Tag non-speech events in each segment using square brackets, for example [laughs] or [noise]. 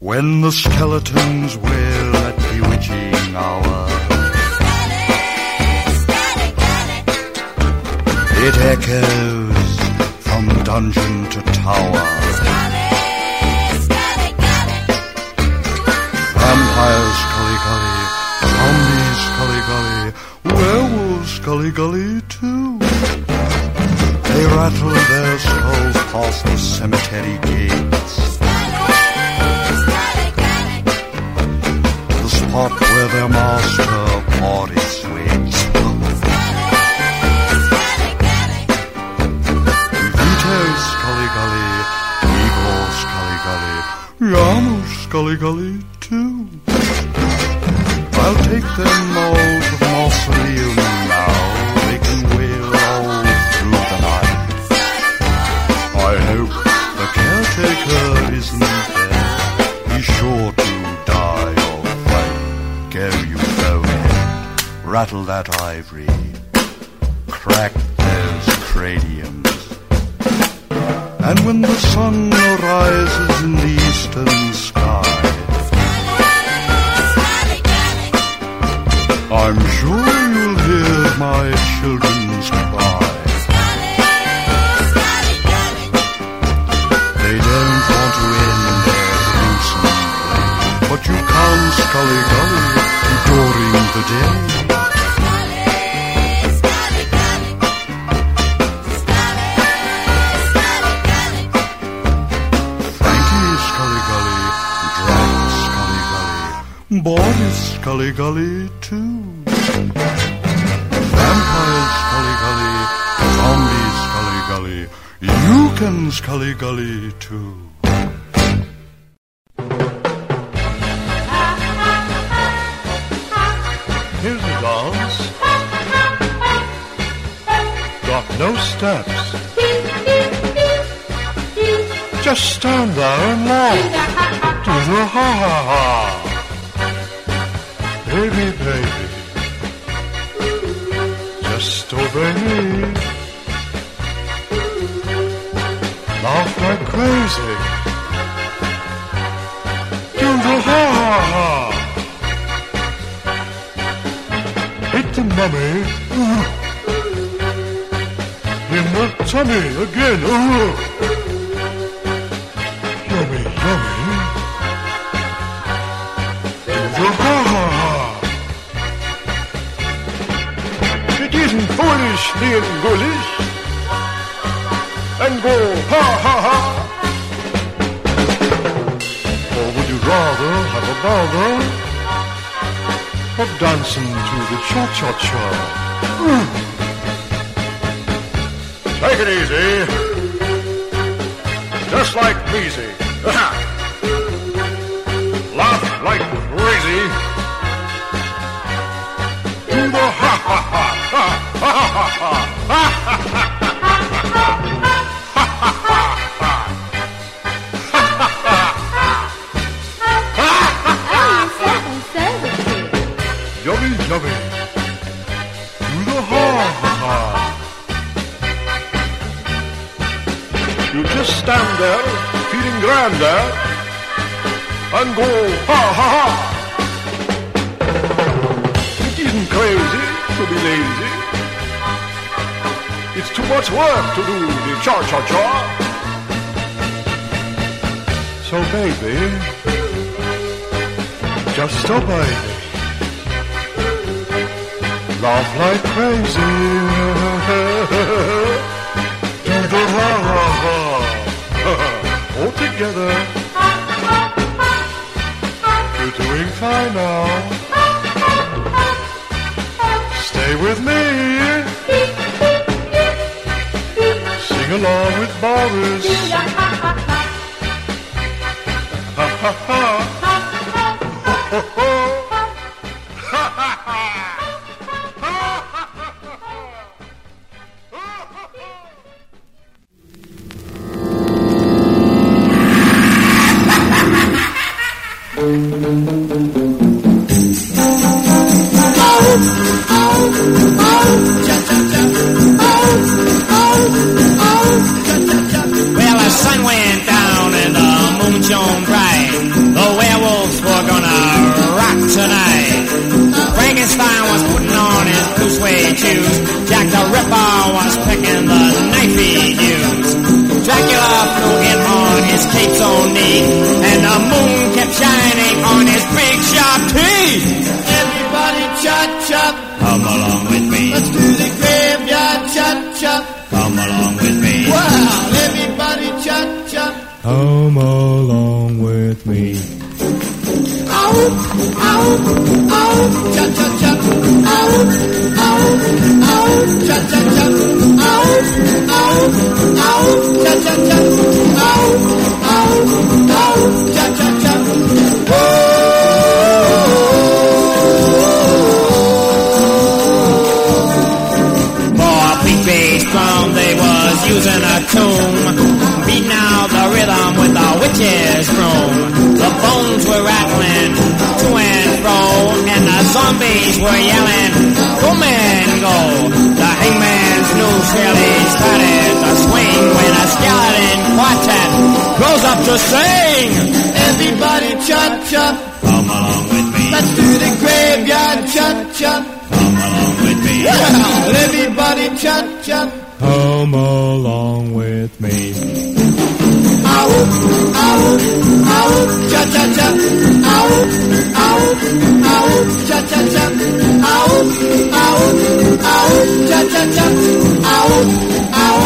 when the skeletons wail at bewitching hour. It echoes from dungeon to tower. Vampires Skully Gully, zombies Skully Gully, werewolves Skully Gully too. They rattle their skulls past the cemetery gates. Their master body sways. Vito Skully Gully, Igor Skully Gully, Janusz Skully Gully too. I'll take them all Rattle that ivory. Crack those craniums. And when the sun arises in the eastern sky, I'm sure you'll hear my children's cry. They don't want to end their gruesome play, but you can't skully gully during the day. Skully Gully too. Vampires Skully Gully, Zombies Skully Gully, you can Skully Gully too. Here's a dance. Got no steps. Just stand there and laugh. Do the ha ha ha. Baby, baby. Just obey me. Laugh like crazy. Do the ha ha ha. Hit the mummy. In the tummy again. Ooh. And go ha ha ha. Or would you rather have a bother? of dancing to the cha-cha-cha. Hmm. Take it easy. Just like Measy. [laughs] Laugh like crazy. [laughs] Do the [laughs] ha ha ha ha ha ha ha ha Yummy, yummy. Do the ha ha. You just stand there, feeling grand there, and go ha ha ha. It isn't crazy to be lazy. It's too much work to do the cha cha cha. So baby, just obey me. Laugh like crazy. [laughs] Do the ha ha ha. [laughs] All together. You're doing fine now. Stay with me. Sing along with Boris. Ha ha ha. [laughs] Ho, ho, ho. were yelling, come and go. The hangman's new silly started to swing when a skeleton quartet goes up to sing. Everybody chop chop, come along with me. Let's do the graveyard chop chop. Come along with me. Everybody chop chop. Come along with me. Ow, ow, ow, cha cha cha, ow, ow cha cha cha, ao, ao, ao, cha cha cha, ao, ao,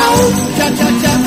ao, cha cha cha.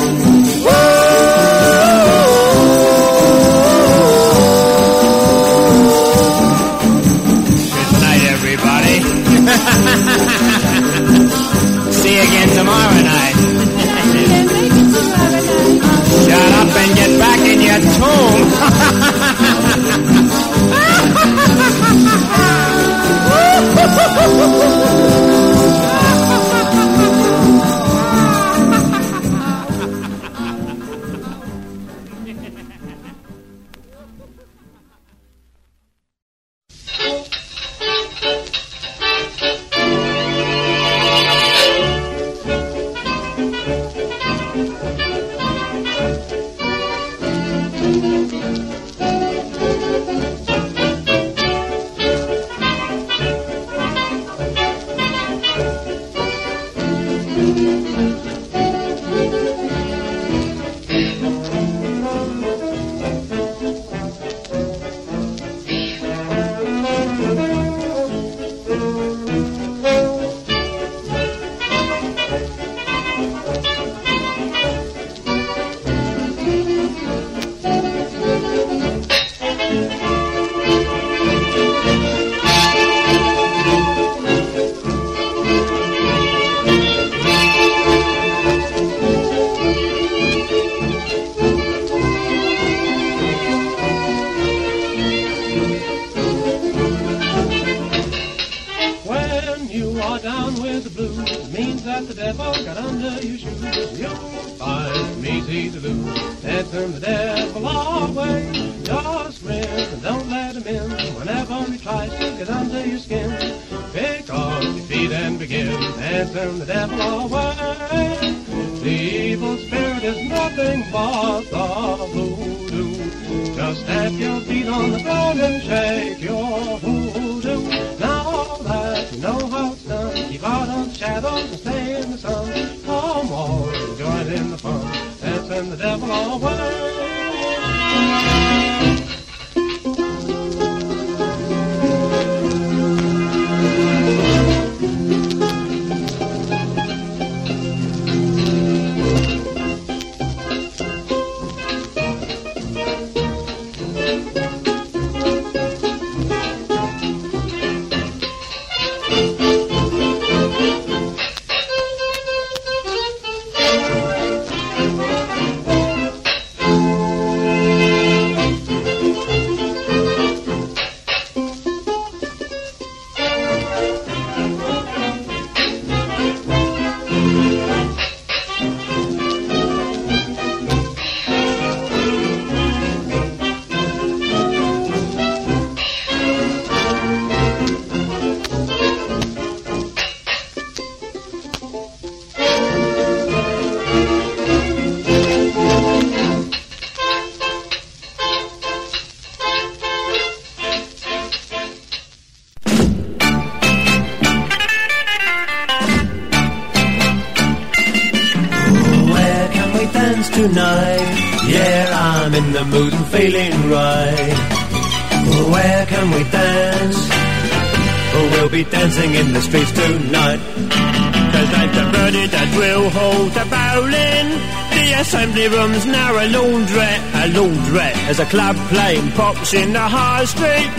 As a club playing pops in the high street.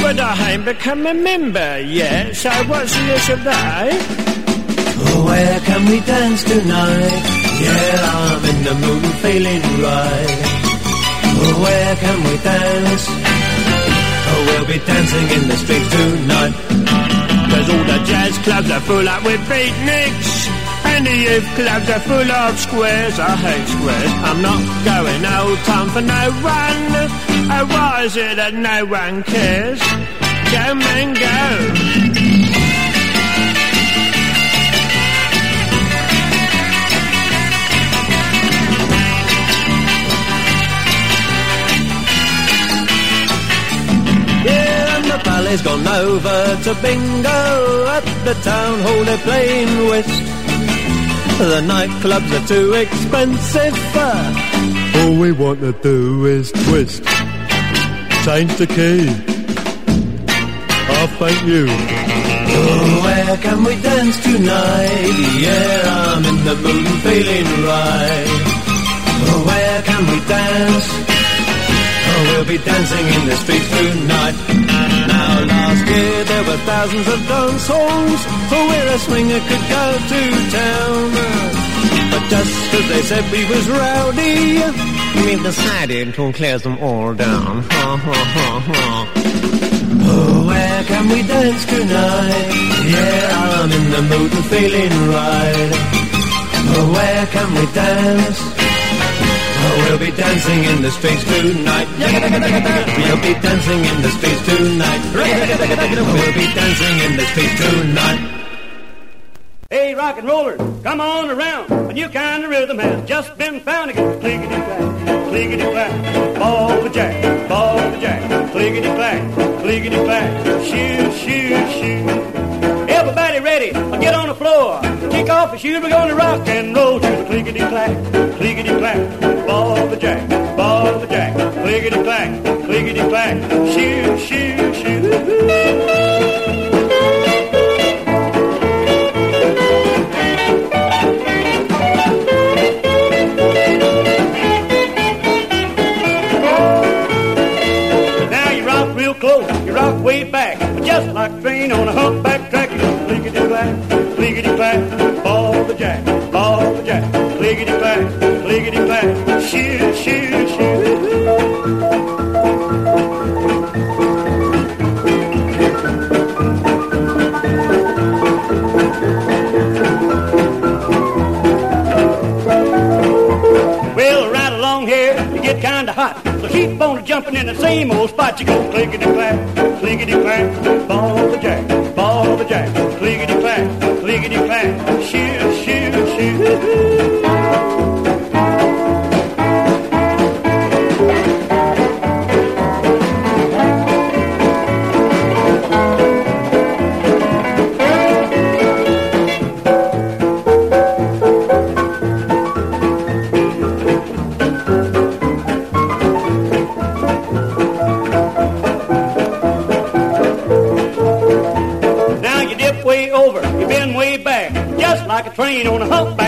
But I ain't become a member yet, so what's the use of that? Oh, where can we dance tonight? Yeah, I'm in the mood and feeling right. Oh, where can we dance? Oh, we'll be dancing in the streets tonight. Cause all the jazz clubs are full up with beatniks. The youth clubs are full of squares. I hate squares. I'm not going no time for no one. Uh, oh, why is it that no one cares? Go man, go. Ballet's gone over to bingo. At the town hall they're playing whist. The nightclubs are too expensive. All we want to do is twist. Change the key. I'll thank you. Oh, where can we dance tonight? Yeah, I'm in the mood and feeling right. Oh, where can we dance? Oh, we'll be dancing in the streets tonight. Now, last year there were thousands of dance halls for where a swinger could go to town. But just as they said we was rowdy, we decided to clear them all down. Ha, ha, ha, ha. Oh, where can we dance tonight? Yeah, I'm in the mood and feeling right. Oh, where can we dance? We'll be dancing in the streets tonight. We'll be dancing in the streets tonight. We'll be dancing in the streets tonight. Hey, rock and rollers, come on around. A new kind of rhythm has just been found again. Clickety clack, clickety clack, ball the jack, ball the jack, clickety clack, clickety clack, shoot, shoot, shoot. Everybody ready? Get on the floor. Kick off your shoes. We're gonna rock and roll to the clickety clack, clickety clack, ball the jack, ball the jack, clickety clack, clickety clack, shoot, shoot, shoot. Now you rock real close, you rock way back, just like a train on a humpback clickety clack, clickety clack, ball the jack, ball the jack, clickety clack, clickety clack, shoot, shoot, shoot. Kinda hot. So keep on jumping in the same old spot. You go clickety clack, clickety clack, ball the jack, ball the jack, clickety clack, clickety clack, shoot, shoot, shoot. Train on a humpback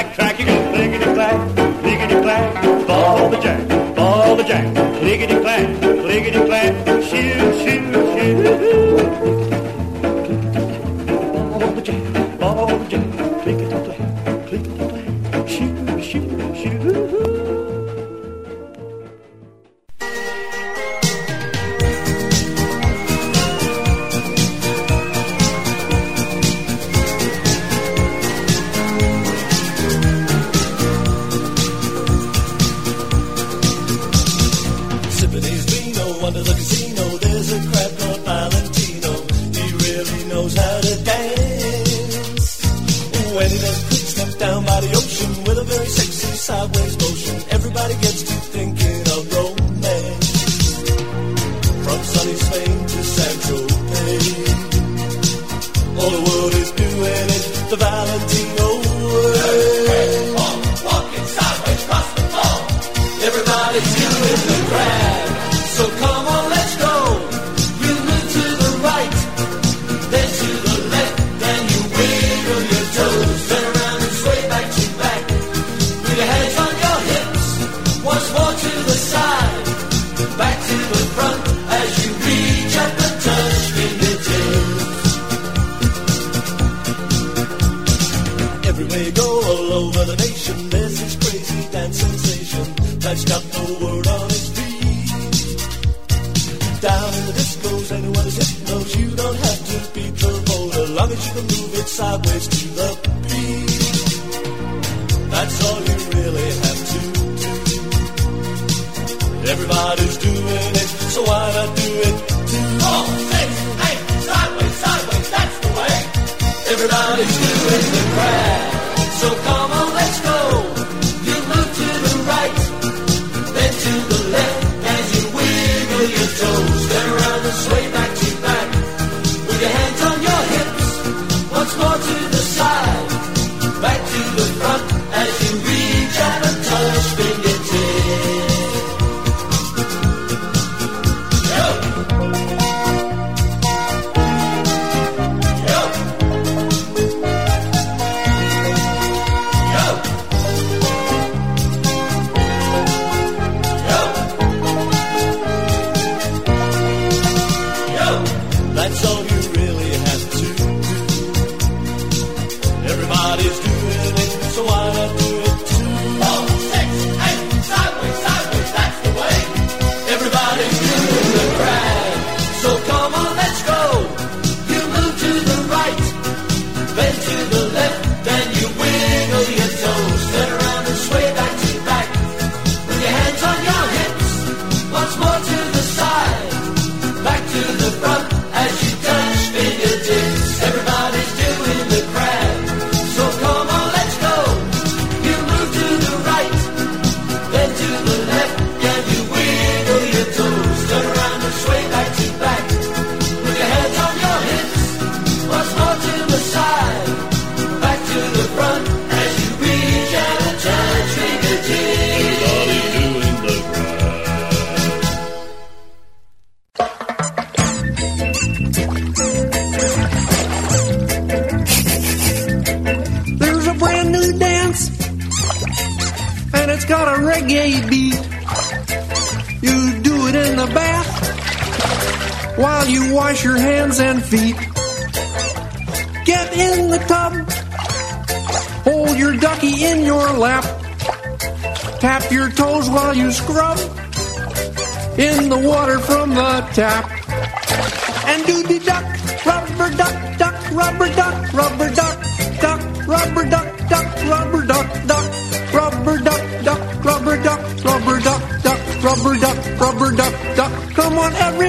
got a reggae beat. You do it in the bath while you wash your hands and feet. Get in the tub, hold your ducky in your lap, tap your toes while you scrub in the water from the tap. And do the duck, rubber duck, duck, rubber duck, rubber duck, duck, rubber duck, duck, rubber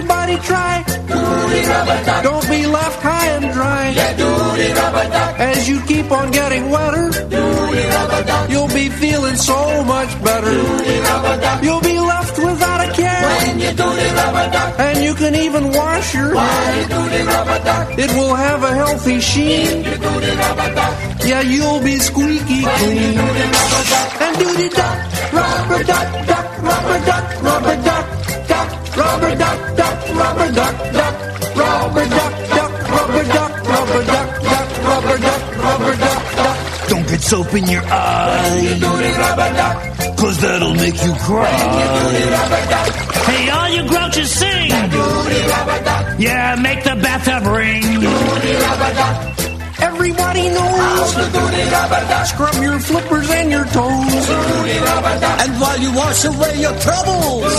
everybody try. Don't be left high and dry. As you keep on getting wetter, you'll be feeling so much better. You'll be left without a care. And you can even wash your hair. It will have a healthy sheen. Yeah, you'll be squeaky clean. And do the duck, duck, rubber duck, rubber duck, rubber duck, duck, duck, rubber duck, duck, rubber duck, duck, rubber duck, duck, rubber duck, duck, duck, rubber duck, rubber duck, duck. Don't get soap in your eye. Cause that'll make you cry. Hey, all you grouches sing. Yeah, make the bathtub ring. Everybody knows. Scrub your flippers and your toes. And while you wash away your troubles,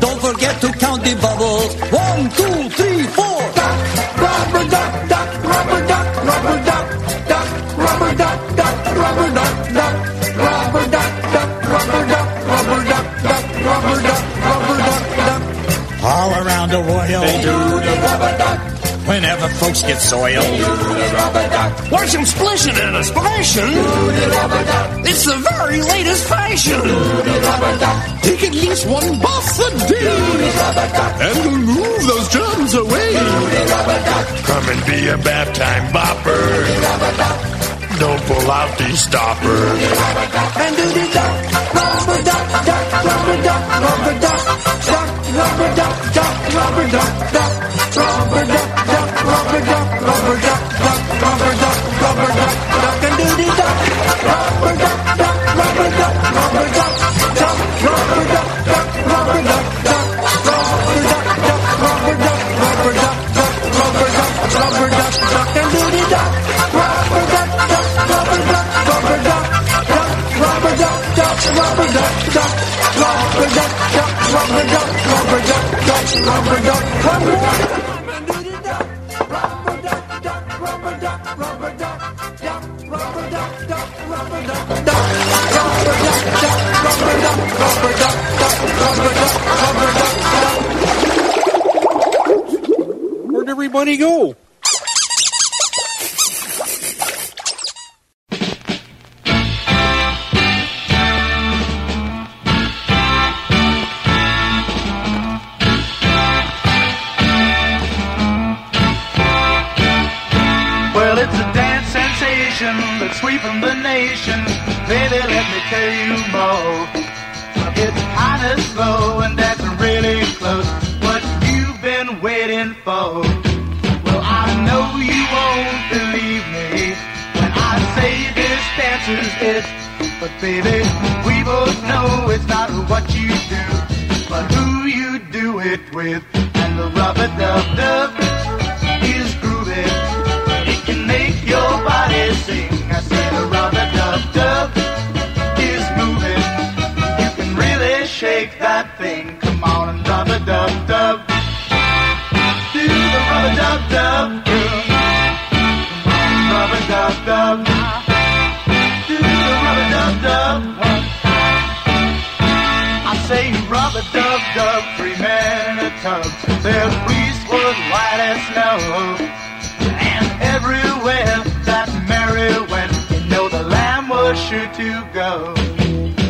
don't forget to count the bubbles. One, two, three, four. Rubber duck, duck, rubber duck, rubber duck, duck, rubber duck, duck, rubber duck, duck, rubber duck, duck, rubber duck, rubber duck, duck, rubber duck, rubber duck, duck. All around the world. Whenever folks get soiled. Watch them splishing and a splashing. It's the very latest fashion. Take at least one bath a day. And will move those germs away. Come and be a bath time bopper. Don't pull out these stoppers. And do the duck, rubber duck, duck, rubber duck, rubber duck, duck, rubber duck, duck, rubber duck, duck, rubber duck, duck, rubber duck, rubber duck, duck, rubber duck, rubber duck, duck, and do the duck, rubber duck, duck, rubber duck, rubber duck, duck, rubber duck, duck, rubber duck, duck, rubber duck, rubber duck, duck, rubber duck, rubber duck, duck, Rubber duck, sweeping the nation. Baby, let me tell you more. It's kinda slow and dancing really close. What you've been waiting for. Well, I know you won't believe me when I say this dance is it. But baby, we both know it's not what you do, but who you do it with. And the rub a dub dub is groovy. Sing. I say the rub a dub dub is moving. You can really shake that thing. Come on and rub a dub dub. Do the rub a dub dub. rub a dub dub. Do the rub a dub dub. I say rub a dub dub, three men in a tub. Their to go.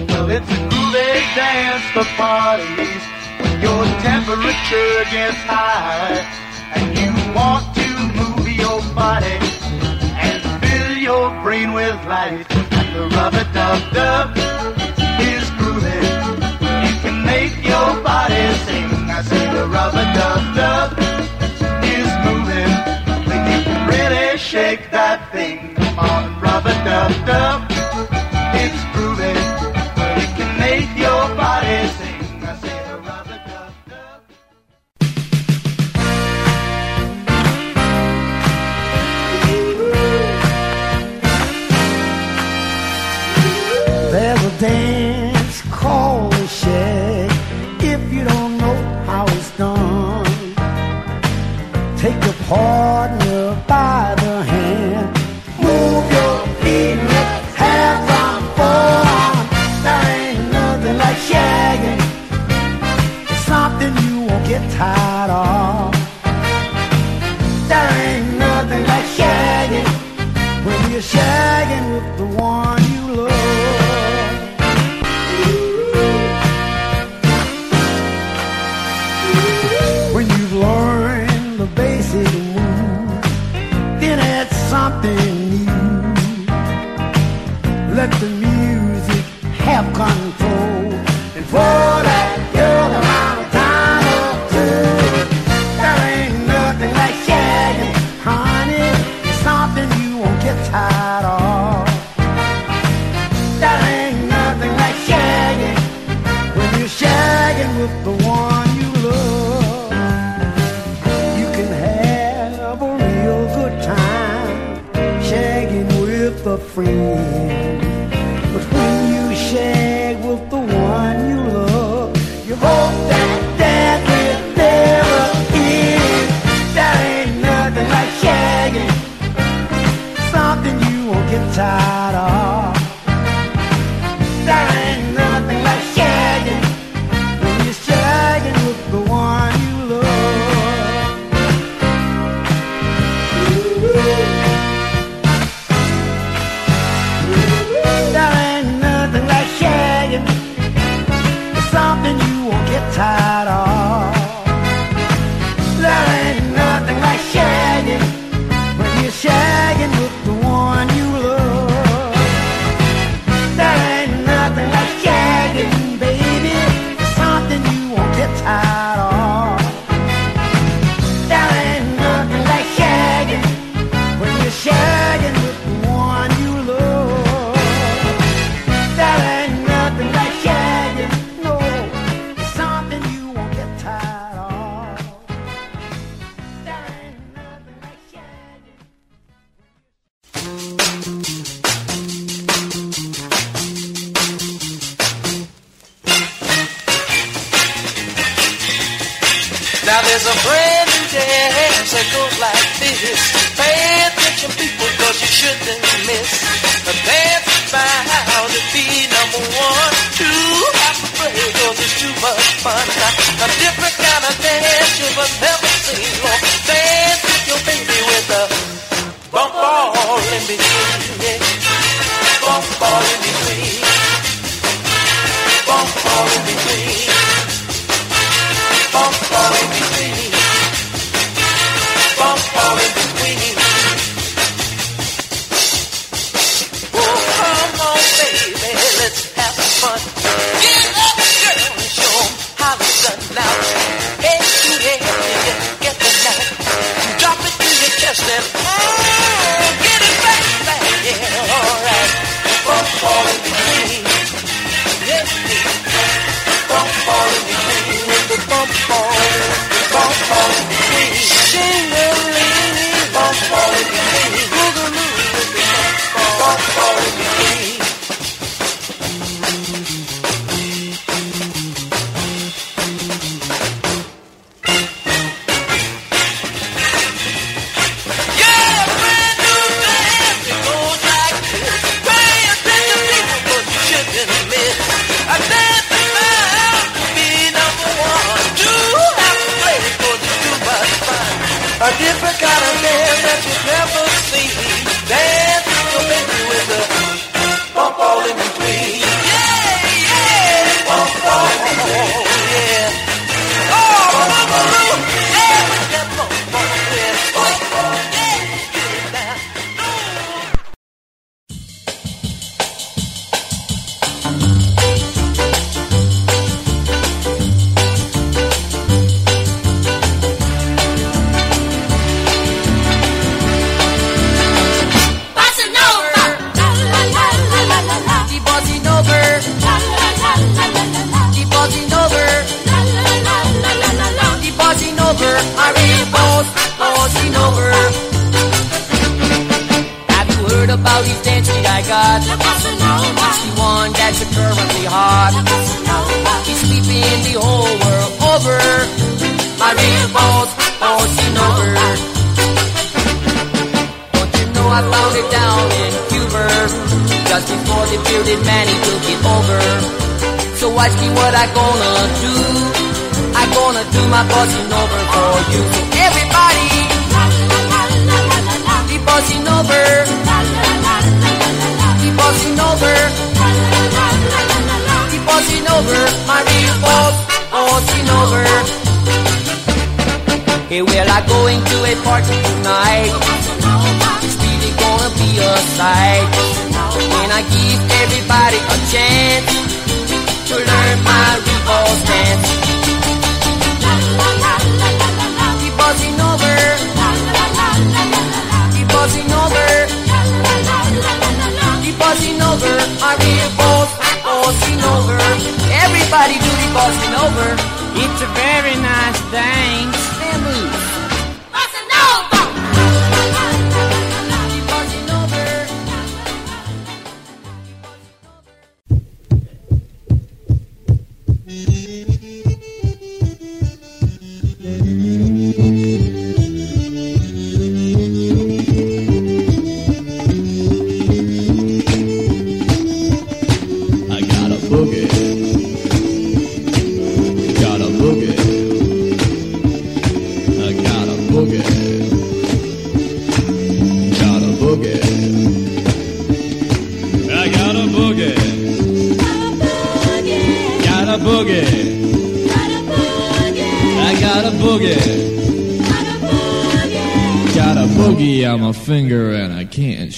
Well, it's a groovy dance for parties when your temperature gets high and you want to move your body and fill your brain with light. And the rub a dub dub is groovy. It can make your body sing. I say the rub a dub dub is moving. You can really shake that thing. Come on, rub a dub dub.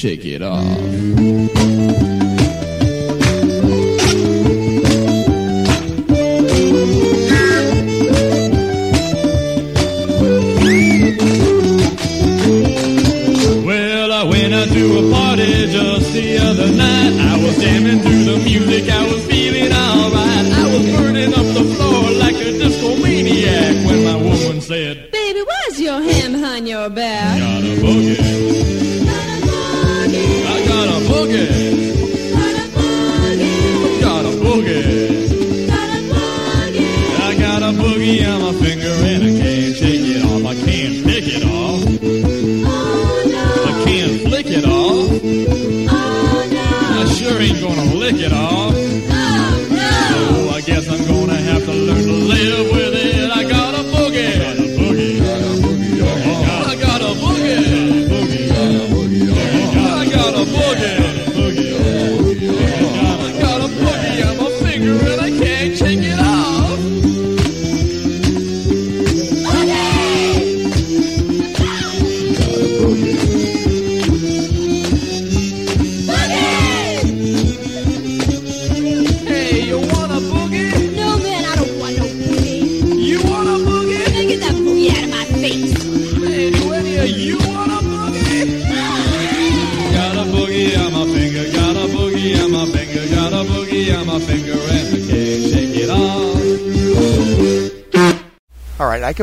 shake it off.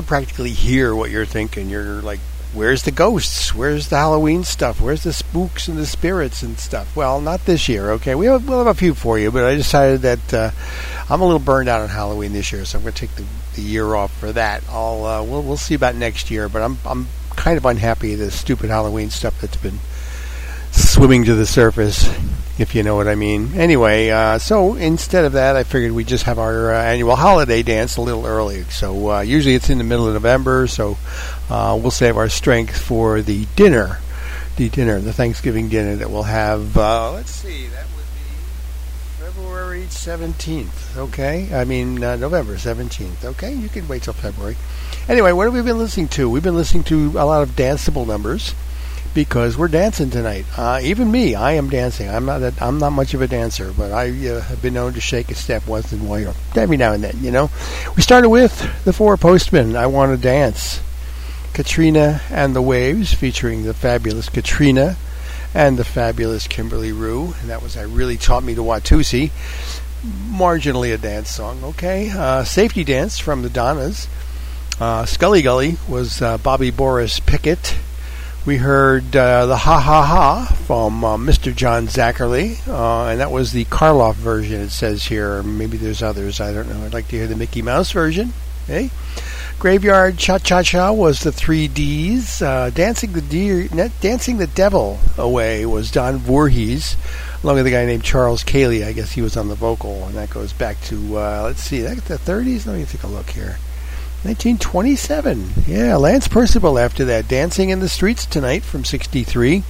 practically hear what you're thinking. You're like, where's the ghosts? Where's the Halloween stuff? Where's the spooks and the spirits and stuff? Well, not this year, okay? We have, we'll have a few for you, but I decided that uh, I'm a little burned out on Halloween this year, so I'm going to take the, the year off for that. I'll uh, we'll we'll see about next year, but I'm I'm kind of unhappy with the stupid Halloween stuff that's been swimming to the surface if you know what I mean. Anyway, uh, so instead of that, I figured we'd just have our uh, annual holiday dance a little early. So uh, usually it's in the middle of November, so uh, we'll save our strength for the dinner, the dinner, the Thanksgiving dinner that we'll have. Uh, let's see, that would be February 17th, okay? I mean, uh, November 17th, okay? You can wait till February. Anyway, what have we been listening to? We've been listening to a lot of danceable numbers because we're dancing tonight. Uh, even me, I am dancing. I'm not. A, I'm not much of a dancer, but I uh, have been known to shake a step once in a while, every now and then. You know, we started with the Four Postmen. I want to dance. Katrina and the Waves, featuring the fabulous Katrina and the fabulous Kimberley Rew, and that was I really taught me to Watusi. Marginally a dance song, okay. Uh, Safety Dance from the Donnas. Uh, Skully Gully was uh, Bobby Boris Pickett. We heard uh, the Ha Ha Ha from uh, Mr. John Zacherle, uh, and that was the Karloff version, it says here. Maybe there's others, I don't know. I'd like to hear the Mickey Mouse version. Hey? Graveyard Cha Cha Cha was the three D's. Uh, Dancing the Deer, Dancing the Devil Away was Don Voorhees, along with a guy named Charles Caley. I guess he was on the vocal, and that goes back to, uh, let's see, that the 30s? Let me take a look here. 1927. Yeah, Lance Percival after that. Dancing in the Streets Tonight from 63.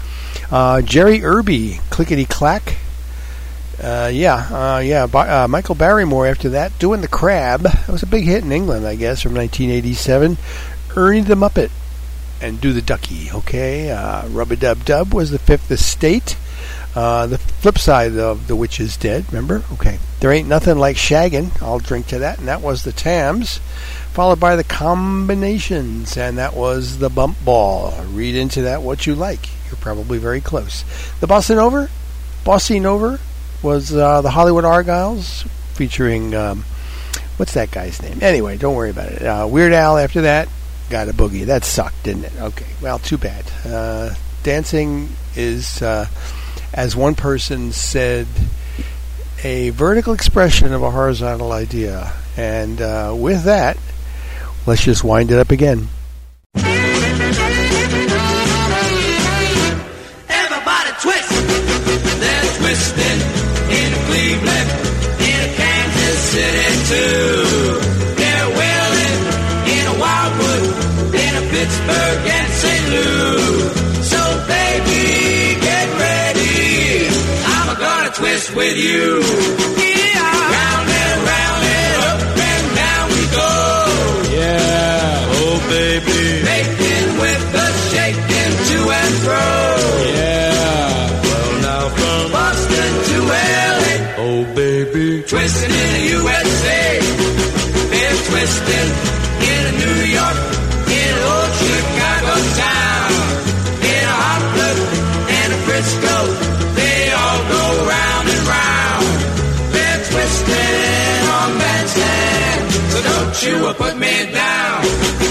Uh, Jerry Irby, Clickety Clack. Uh, yeah, uh, yeah. Uh, Michael Barrymore after that, doing the Crab. That was a big hit in England, I guess, from 1987. Ernie the Muppet and Do the Ducky. Okay, uh, Rub a Dub Dub was the Fifth Estate. Uh, the flip side of The Witch is Dead, remember? Okay. There Ain't Nothing Like Shaggin'. I'll drink to that. And that was the Tams followed by the combinations, and that was the bump ball. Read into that what you like. You're probably very close. The Bossa Nova, Bossy Nover was uh, the Hollywood Argyles featuring um, what's that guy's name? Anyway, don't worry about it. Uh, Weird Al after that Gotta Boogie. That sucked, didn't it? Okay, well, too bad. Uh, dancing is, uh, as one person said, a vertical expression of a horizontal idea. And uh, with that, let's just wind it up again. Everybody twist. They're twisting in Cleveland, in Kansas City too. They're wailing in a Wildwood, in a Pittsburgh and St. Louis. With you. So don't put me down.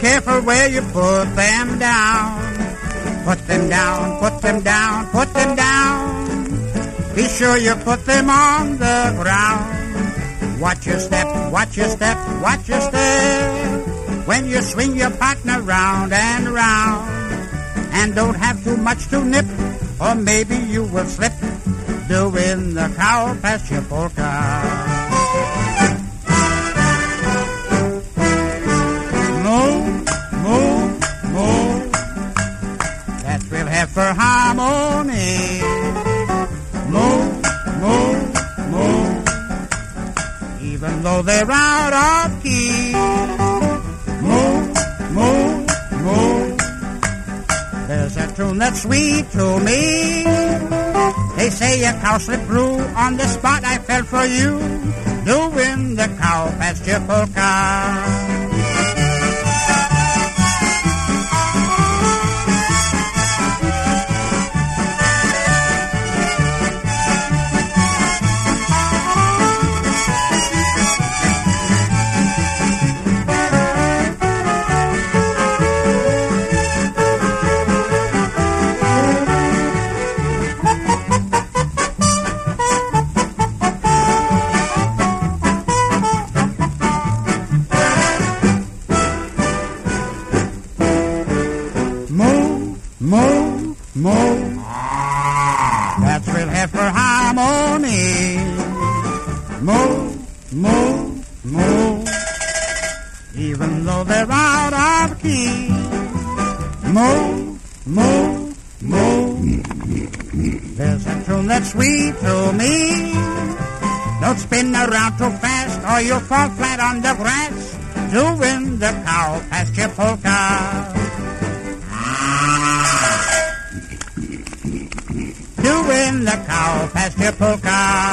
careful where you put them down. Put them down, put them down, put them down. Be sure you put them on the ground. Watch your step, watch your step, watch your step. When you swing your partner round and round. And don't have too much to nip, or maybe you will slip doing the cow pasture polka. For harmony. move, move, move. Even though they're out of key. move, move, move. There's a tune that's sweet to me. They say a cow slipped through on the spot I fell for you, doing the cow pasture polka. fall flat on the grass, doing the cow pasture polka. Doing the cow pasture polka.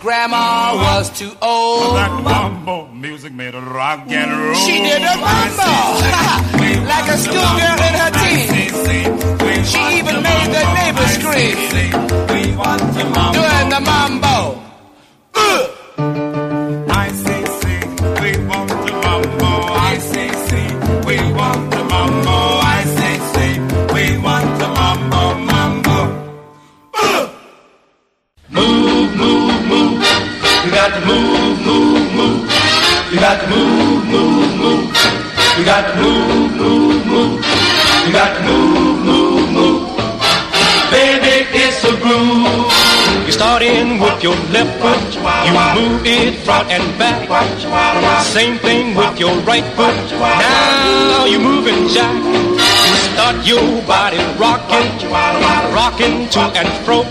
Grandma was too old. That mambo music made a rock and mm, roll. She did a mambo. [laughs] like a schoolgirl in her teens. She even made the neighbors scream. We want the mambo. Doing the mambo. Your left foot, you move it front and back. Same thing with your right foot. Now you moving jack. You start your body rocking, rocking to and fro.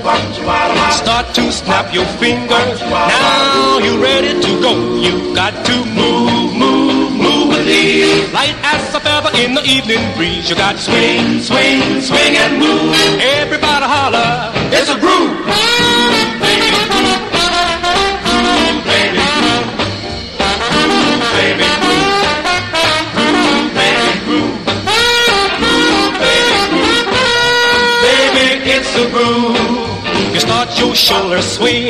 Start to snap your fingers. Now you're ready to go. You got to move, move, move with ease. Light as a feather in the evening breeze. You got to swing, swing, swing and move. Everybody holler. It's a groove. Shoulders swing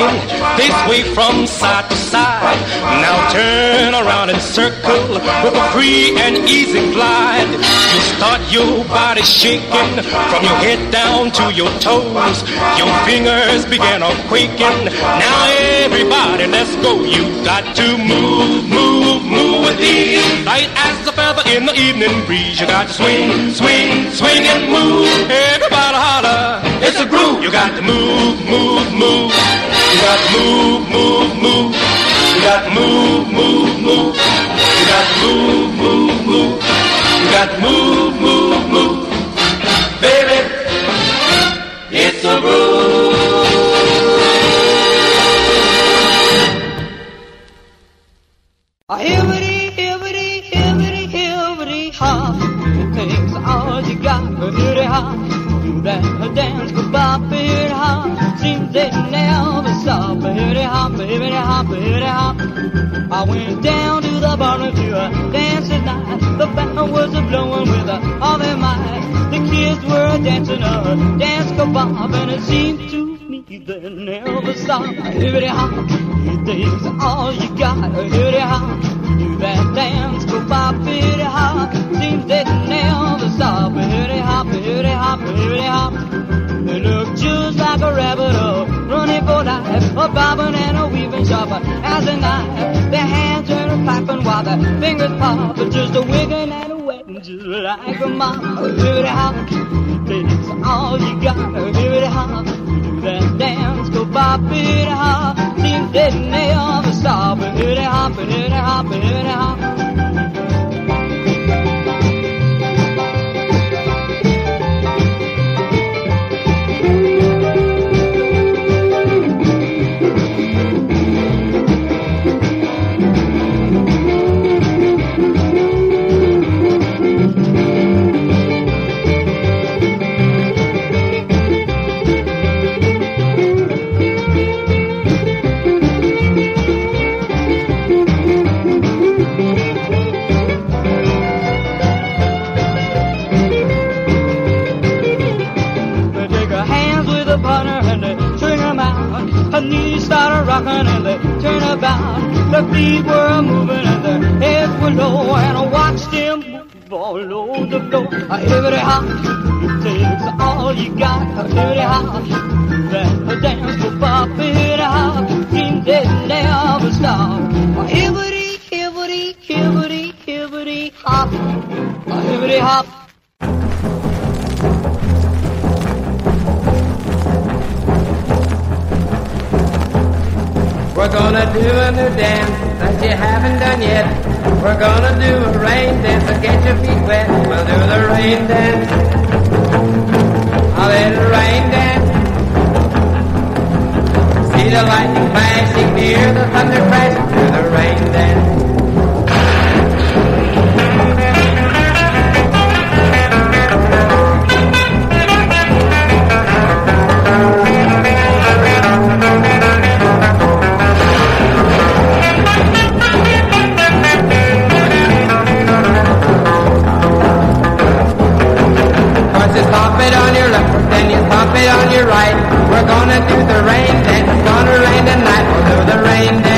this way from side to side. Now turn around and circle with a free and easy glide. You start your body shaking from your head down to your toes. Your fingers begin a quaking. Now everybody, let's go. You got to move, move, move with ease. Light as a feather in the evening breeze. You got to swing, swing, swing and move. Everybody holler. A groove. You got to move, move, move. You got to move, move, move. You got to move, move, move. You got to move, move, move. You got to move, move, move. Baby, it's a groove. Hibbity, hibbity, hibbity, hibbity hop. Things all you got, a hibbity hop. That dance, go bop, hibbity hop. Seems they never stop, hibbity hop, hibbity hop, hibbity hop. I went down to the bar to a dance at night. The band was a blowing with a all their might. The kids were dancing a dance bop, and it seemed to me they never stop. Hibbity hop, bobbing and a weaving sharper as a knife. Their hands are clapping while their fingers pop, just a wiggling and a wetting, just like a mop. A hibbity hop, it's all you got. A hibbity hop, do that dance, go bop, hibbity hop. Seems they never stop. A hibbity hop, a hibbity hop, a hibbity hop. Rocking and they turn about. The feet were moving and their heads were low, and I watched them move all over the floor. Hibbity hop It takes all you got. Hibbity hop, that the dance will bop it hop. Dream they never stop. A hibbity, hibbity, hibbity, hibbity hop. Hibbity hop. Gonna do a new dance that you haven't done yet. We're gonna do a rain dance to get your feet wet. We'll do the rain dance. A little rain dance. See the lightning flashing, hear the thunder crashing through the rain dance. Stomp it on your left, then you stomp it on your right. We're gonna do the rain dance. It's gonna rain tonight. We'll do the rain dance.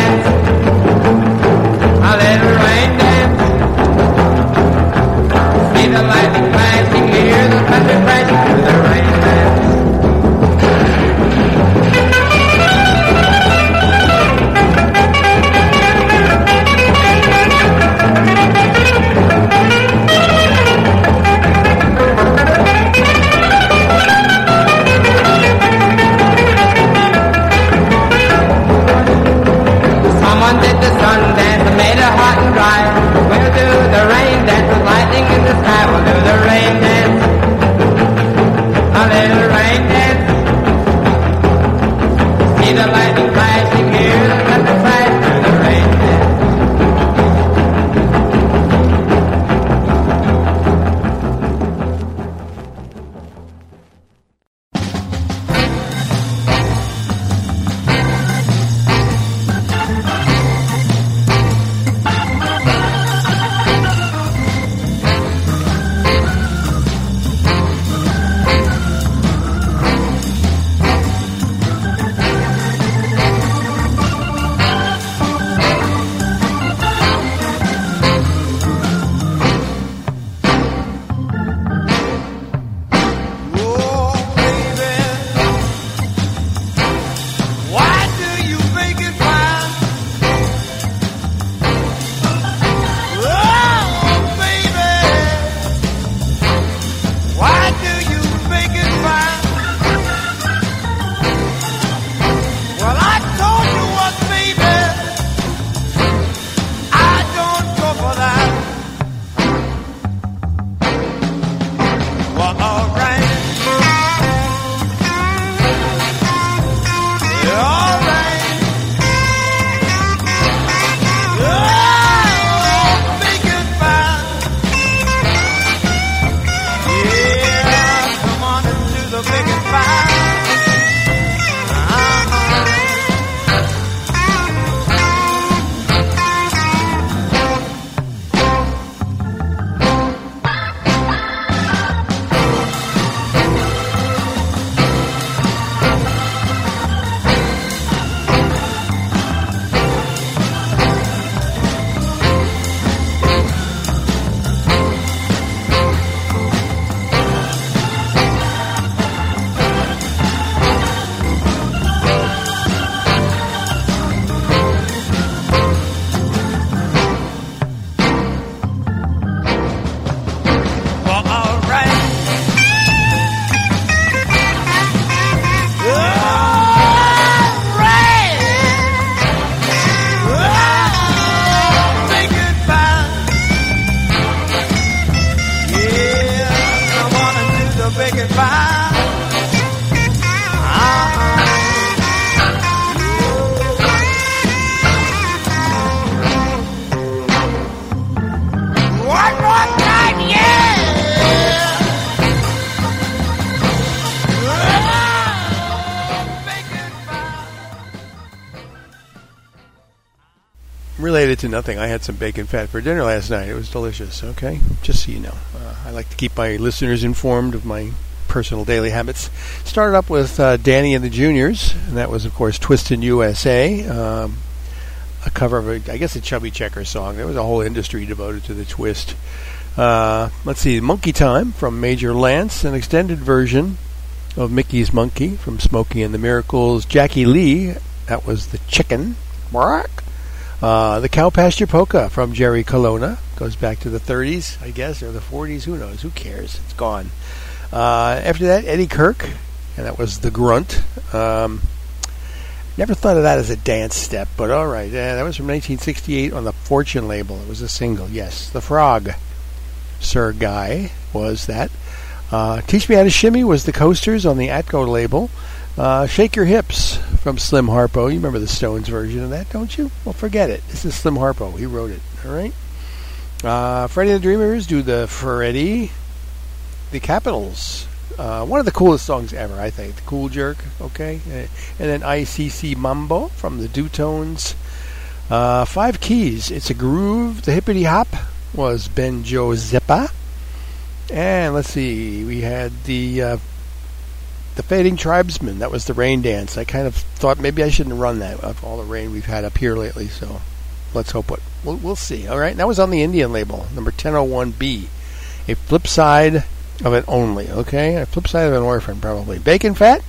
Related to nothing, I had some bacon fat for dinner last night. It was delicious. Okay, just so you know, uh, I like to keep my listeners informed of my personal daily habits. Started up with uh, Danny and the Juniors, and that was, of course, Twist Twistin' USA, um, a cover of, a, I guess, a Chubby Checker song. There was a whole industry devoted to the twist. Uh, let's see, Monkey Time from Major Lance, an extended version of Mickey's Monkey from Smokey and the Miracles. Jackie Lee, that was the chicken. Bark. Uh, the Cow Pasture Polka from Jerry Colonna goes back to the 30s, I guess, or the 40s. Who knows? Who cares? It's gone. Uh, after that, Eddie Kirk, and that was the Grunt. Um, never thought of that as a dance step, but all right. Uh, that was from 1968 on the Fortune label. It was a single. Yes, the Frog, Sir Guy was that. Uh, Teach Me How to Shimmy was the Coasters on the Atco label. Uh, Shake Your Hips from Slim Harpo. You remember the Stones version of that, don't you? Well, forget it. This is Slim Harpo. He wrote it. All right. Uh, Freddie the Dreamers do the Freddie. The Capitols. Uh, one of the coolest songs ever, I think. The Cool Jerk, okay? Uh, and then Ay Si Si Mambo from the DooTones. Uh, Five Keys. It's a Groove. The Hippity Hop was Ben Joe. And let's see, we had the uh, the Fading Tribesmen. That was the rain dance. I kind of thought maybe I shouldn't run that of all the rain we've had up here lately. So let's hope what We'll, we'll see. All right, that was on the Indian label, number 1001B. A flip side of it only. Okay, a flip side of an orphan probably. Bacon Fat.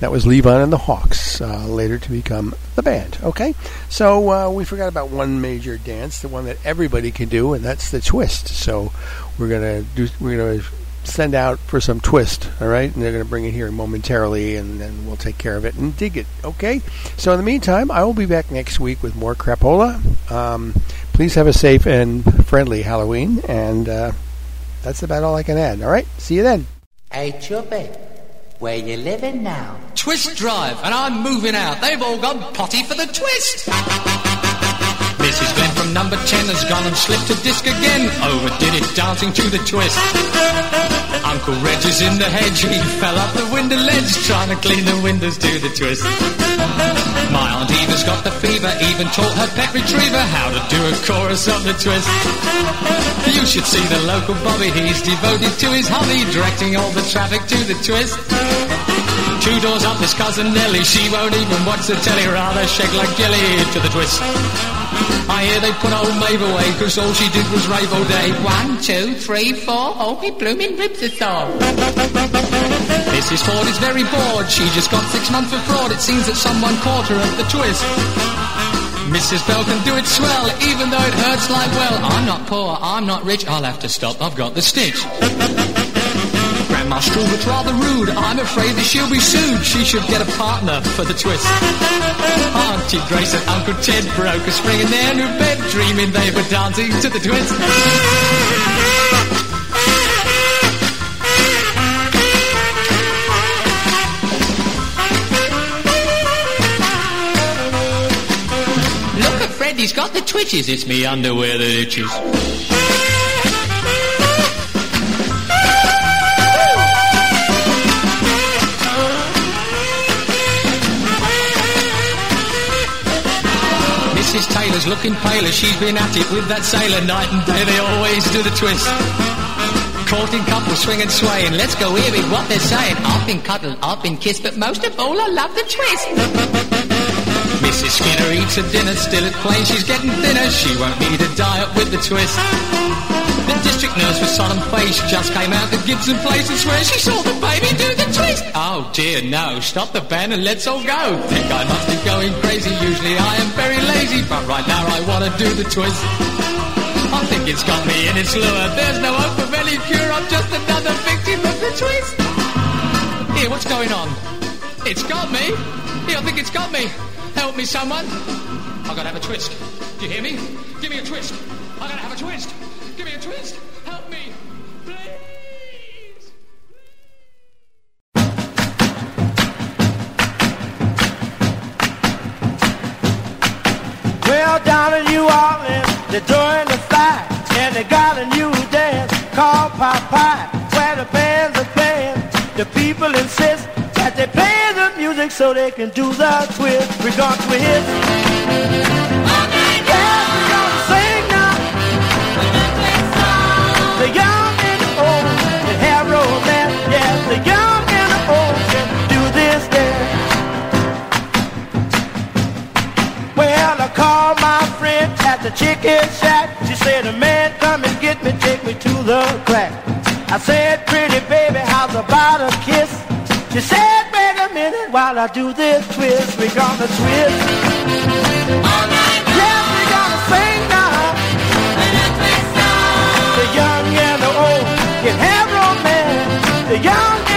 That was Levon and the Hawks, uh, later to become the band. Okay, so uh, we forgot about one major dance, the one that everybody can do, and that's the twist. So we're gonna do. We're gonna send out for some twist. All right, and they're gonna bring it here momentarily, and then we'll take care of it and dig it. Okay. So in the meantime, I will be back next week with more crapola. Um, please have a safe and friendly Halloween, and uh, that's about all I can add. All right. See you then. Hey, Chubby, where you living now? Twist Drive, and I'm moving out. They've all gone potty for the twist. From number 10 has gone and slipped a disc again. Oh, Overdid it dancing to the twist. Uncle Reg is in the hedge. He fell up the window ledge trying to clean the windows to the twist. My Aunt Eva's got the fever, even taught her pet retriever how to do a chorus of the twist. You should see the local Bobby, he's devoted to his hobby, directing all the traffic to the twist. Two doors up is cousin Nellie, she won't even watch the telly, rather shake like jelly to the twist. I hear they put old Maeve away, cause all she did was rave all day. One, two, three, four, oh me blooming ribs are sore. Mrs. Ford is very bored, she just got six months for fraud, it seems that someone caught her at the twist. Mrs. Bell can do it swell, even though it hurts like well. I'm not poor, I'm not rich, I'll have to stop, I've got the stitch. Grandma Strubert's rather rude, I'm afraid that she'll be sued. She should get a partner for the twist. Auntie Grace and Uncle Ted broke a spring in their new bed, dreaming they were dancing to the twist. Look at Fred, he's got the twitches. It's me underwear that itches. Mrs. Taylor's looking paler. She's been at it with that sailor night and day. They always do the twist. Courting couples swing and sway, and let's go hear it what they're saying. I've been cuddled, I've been kissed, but most of all, I love the twist. Mrs. Skinner eats her dinner, still at plain she's getting thinner. She won't need a diet with the twist. The district nurse with solemn face just came out to Gibson Place and swear she saw the baby do the twist. Oh dear, no, stop the band and let's all go. Think I must be going crazy, usually I am very lazy, but right now I want to do the twist. I think it's got me in its lure. There's no hope of any cure. I'm just another victim of the twist. Here, what's going on? It's got me. Here, I think it's got me. Help me, someone. I gotta have a twist. Do you hear me? Give me a twist. I gotta have a twist. Give me a twist. Help me. Well, down in New Orleans, they're doing the fight, and they got a new dance called Popeye, where the bands are playing. The people insist that they play the music so they can do the twist. We're gonna twist. The chicken shack. She said, a man come and get me, take me to the crack. I said, pretty baby, how's about a kiss? She said, wait a minute while I do this twist. We're gonna twist. All night. Yes, we're gonna sing now. The young and the old can have romance. The young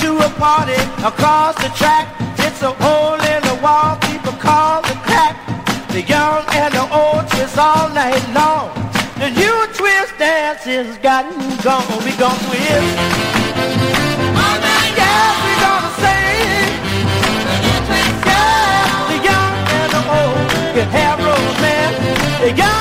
to a party across the track. It's a hole in the wall, people call the crack. The young and the old twist all night long. The new twist dance is gotten gone. We gon' twist. Yeah, we gonna sing. Yeah, the young and the old can have romance. The young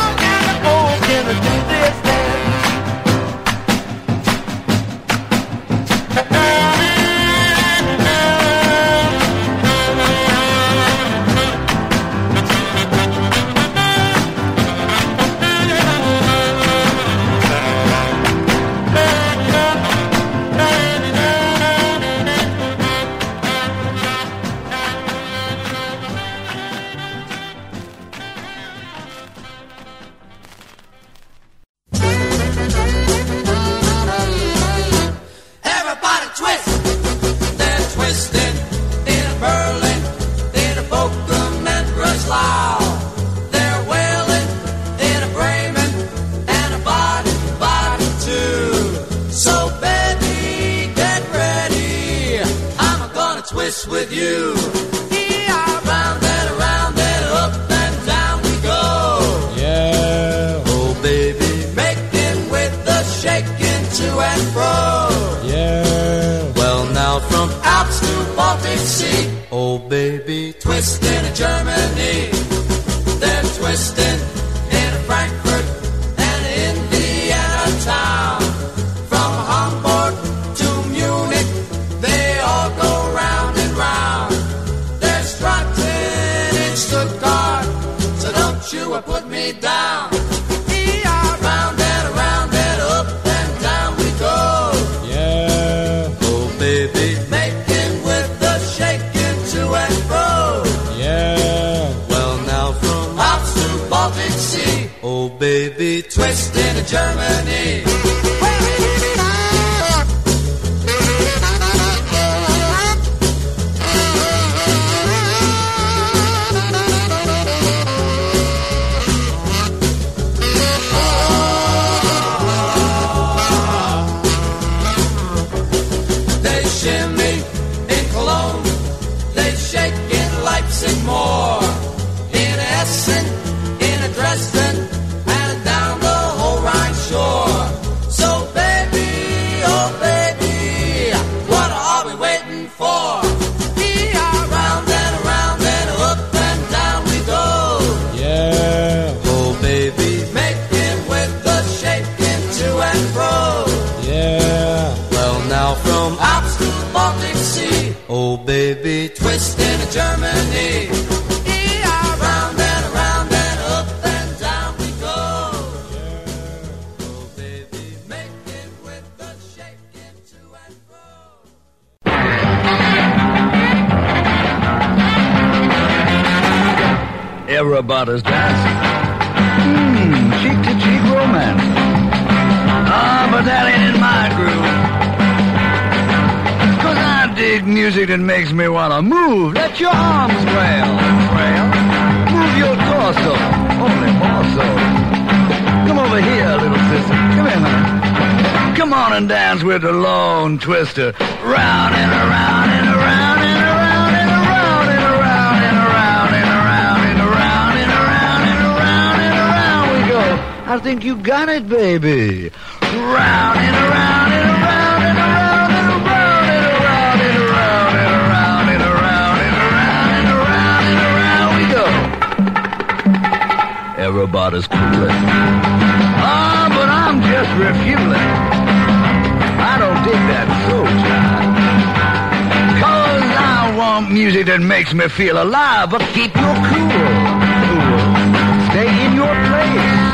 Everybody's dancing. Hmm, cheek to cheek romance. Ah, but that ain't in my groove. Cause I dig music that makes me wanna move. Let your arms trail, trail. Move your torso, only more so. Come over here, little sister. Come here, honey. Come on and dance with the lone twister. Round and around and I think you got it, baby. Round and around and around and around and around and around and around and around and around and around and around and around we go. Everybody's cooling. Ah, but I'm just refueling. I don't dig that soul jive. Cause I want music that makes me feel alive, but keep your. Cool. Stay in your place.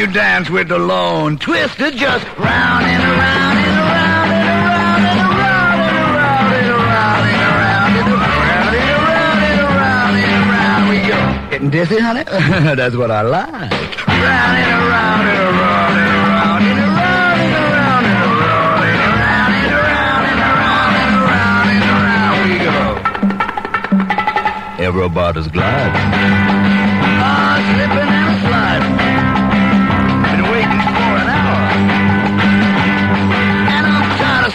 You dance with the lone twister, just round and around and around and around and around and around and around and around and around and around and around and around we go. Getting dizzy, honey? That's what I like. Round and around and around and around and around and around and around and around and around and around and around we go. Everybody's glad. Ah, slipping and sliding.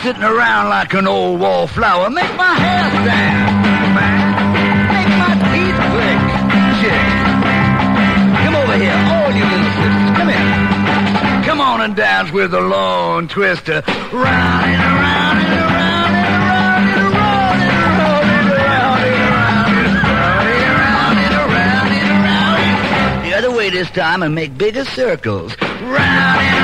Sitting around like an old wallflower. Make my hair stand, man. Make my teeth click, chick. Come over here, all you little sisters. Come here. Come on and dance with the lone twister. Round and around and around and around and around and around and around and around and around and around and around. The other way this time and make bigger circles. Round and